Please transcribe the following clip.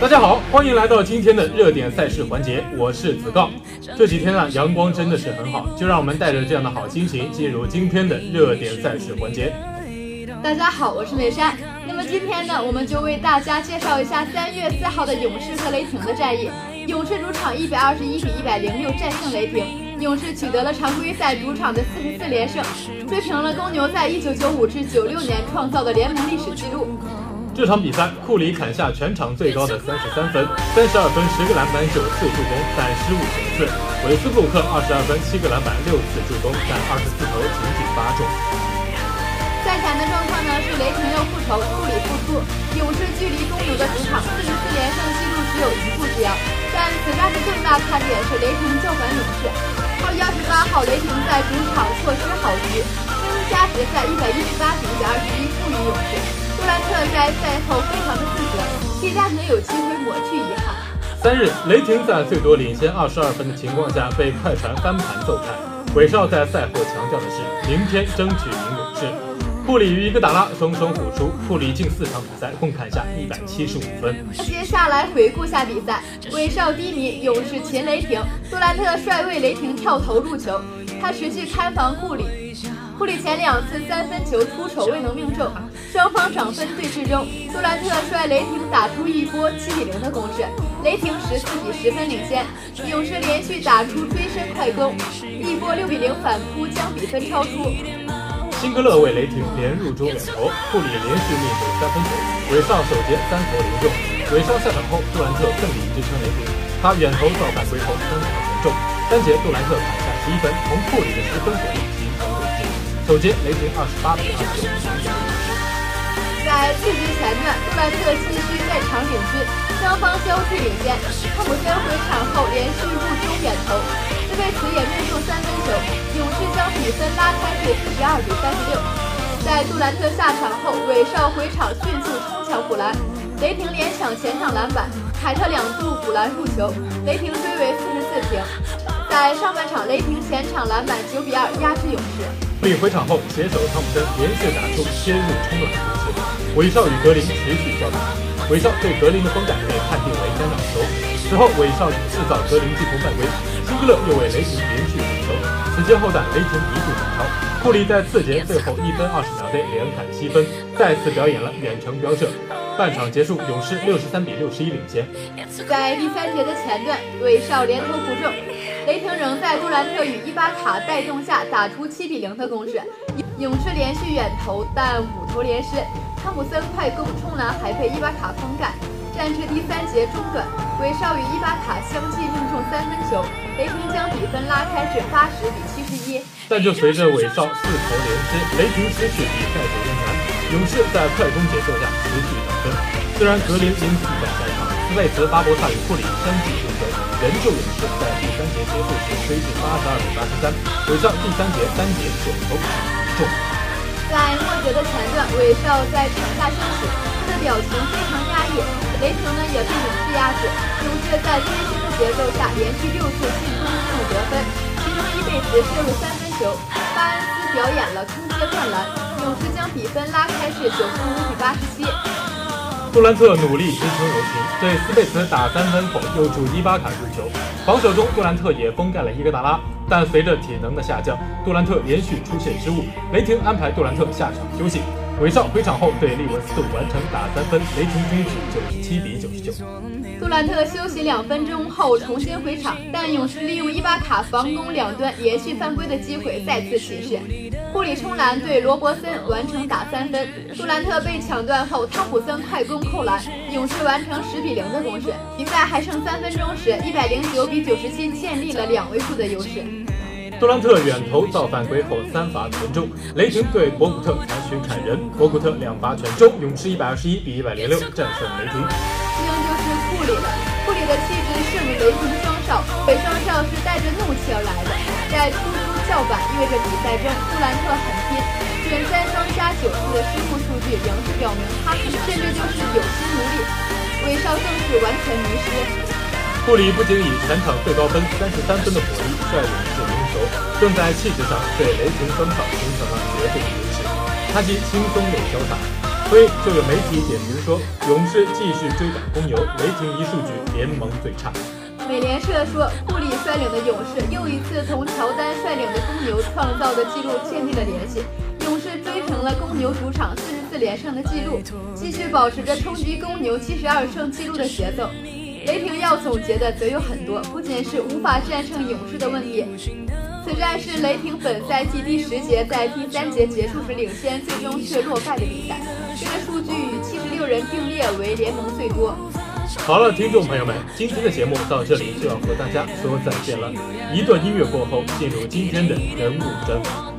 大家好，欢迎来到今天的热点赛事环节，我是子告。这几天啊，阳光真的是很好，就让我们带着这样的好心情进入今天的热点赛事环节。大家好，我是美山。那么今天呢，我们就为大家介绍一下三月四号的勇士和雷霆的战役。勇士主场一百二十一比一百零六战胜雷霆，勇士取得了常规赛主场的四十四连胜，追平了公牛在一九九五至九六年创造的联盟历史纪录。这场比赛，库里砍下全场最高的三十三分，三十二分十个篮板九次助攻，但失误九次。韦斯布鲁克二十二分七个篮板六次助攻，但二十四投仅仅八中。赛前的状况呢是雷霆要复仇，库里复出，勇士距离公牛的主场四十四连胜纪录只有一步之遥。但此战的更大看点是雷霆叫反勇士。二月二十八号，雷霆在主场错失好局，最终加时赛一百一十八比一百二十一负于勇士。杜兰特在赛后非常的自责，替加能有机会抹去遗憾。三日，雷霆在最多领先二十二分的情况下被快船翻盘揍开。韦少在赛后强调的是，明天争取赢勇士。库里与伊戈达拉双双复出，库里近四场比赛共砍下一百七十五分。接下来回顾下比赛，韦少低迷，勇士擒雷霆，杜兰特率位雷霆跳投入球，他持续开防库里。库里前两次三分球出手未能命中，双方涨分对峙中，杜兰特率雷霆打出一波七比零的攻势，雷霆十四比十分领先。勇士连续打出追身快攻，一波六比零反扑将比分超出。辛格勒为雷霆连入中远投，库里连续命中三分球，韦少首节三投零中。韦少下场后，杜兰特奋力支撑雷霆，他远投造犯规后三投全中，三节杜兰特砍下十一分，同库里的十分火力形成对峙。首节雷霆二十八比二十九在次节前段，杜兰特继续在场领军，双方交替领先。汤普森回场后连续入中远投，斯贝茨也命中三分球，勇士将比分拉开至四十二比三十六。在杜兰特下场后，韦少回场迅速冲抢补篮，雷霆连抢前场篮板，凯特两度补篮入球，雷霆追为四十四平。在上半场，雷霆前场篮板九比二压制勇士。库里回场后，携手汤普森连续打出切入冲篮攻势，韦少与格林持续交锋。韦少对格林的封盖被判定为干扰球，此后韦少制造格林进攻犯规，辛格勒又为雷霆连续进球。此节后段，雷霆一度反超，库里在次节最后一分二十秒内连砍七分，再次表演了远程飙射。半场结束，勇士六十三比六十一领先。在第三节的前段，韦少连投不中。雷霆仍在杜兰特与伊巴卡带动下打出七比零的攻势，勇士连续远投但五投连失，汤普森快攻冲篮还被伊巴卡封盖。战至第三节中段，韦少与伊巴卡相继命中三分球，雷霆将比分拉开至八十比七十一。但就随着韦少四投连失，雷霆失去比赛主动权，勇士在快攻节奏下持续得分。虽然格林因此在赛场，斯贝茨、巴博萨与库里相继入球，仍旧勇士在第三节结束时追至八十二比八十三。韦少第三节单节九投中。在末节的前段，韦少在场下休息，他的表情非常压抑。雷霆呢也被勇士压制，勇士在追星的节奏下连续六次进攻没有得分，其中伊贝茨射入三分球，巴恩斯表演了空接灌篮，勇士将比分拉开至九十五比八十七。杜兰特努力支撑雷霆，对斯贝茨打三分后又助伊巴卡入球。防守中，杜兰特也封盖了伊戈达拉，但随着体能的下降，杜兰特连续出现失误。雷霆安排杜兰特下场休息。韦少回场后对利文斯顿完成打三分，雷霆终止九十七比九十九。杜兰特休息两分钟后重新回场，但勇士利用伊巴卡防攻两端连续犯规的机会再次起势。库里冲篮对罗伯森完成打三分，杜兰特被抢断后，汤普森快攻扣篮，勇士完成十比零的攻势。比赛还剩三分钟时，一百零九比九十七建立了两位数的优势。杜兰特远投造犯规后三罚全中，雷霆对博古特采取砍人，博古特两罚全中，勇士一百二十一比一百零六战胜雷霆。接着就是库里了，库里的气质胜雷霆双少，北双少是带着怒气而来的，在突出叫板意味着比赛中杜兰特很拼，准三双加九次的失误数据仍是表明他甚至就是有心无力，韦少更是完全迷失。库里不仅以全场最高分三十三分的火力率勇士，更在气质上对雷霆双少形成了绝对的优势。他既轻松又潇洒。所以就有媒体点评说，勇士继续追赶公牛，雷霆一数据联盟最差。美联社说，库里率领的勇士又一次同乔丹率领的公牛创造的纪录建立了联系，勇士追成了公牛主场四十四连胜的纪录，继续保持着冲击公牛七十二胜纪录的节奏。雷霆要总结的则有很多，不仅是无法战胜勇士的问题。此战是雷霆本赛季第十节在第三节结束时领先，最终却落败的比赛。这个数据与七十六人并列为联盟最多。好了，听众朋友们，今天的节目到这里就要和大家说再见了。一段音乐过后，进入今天的人物专访。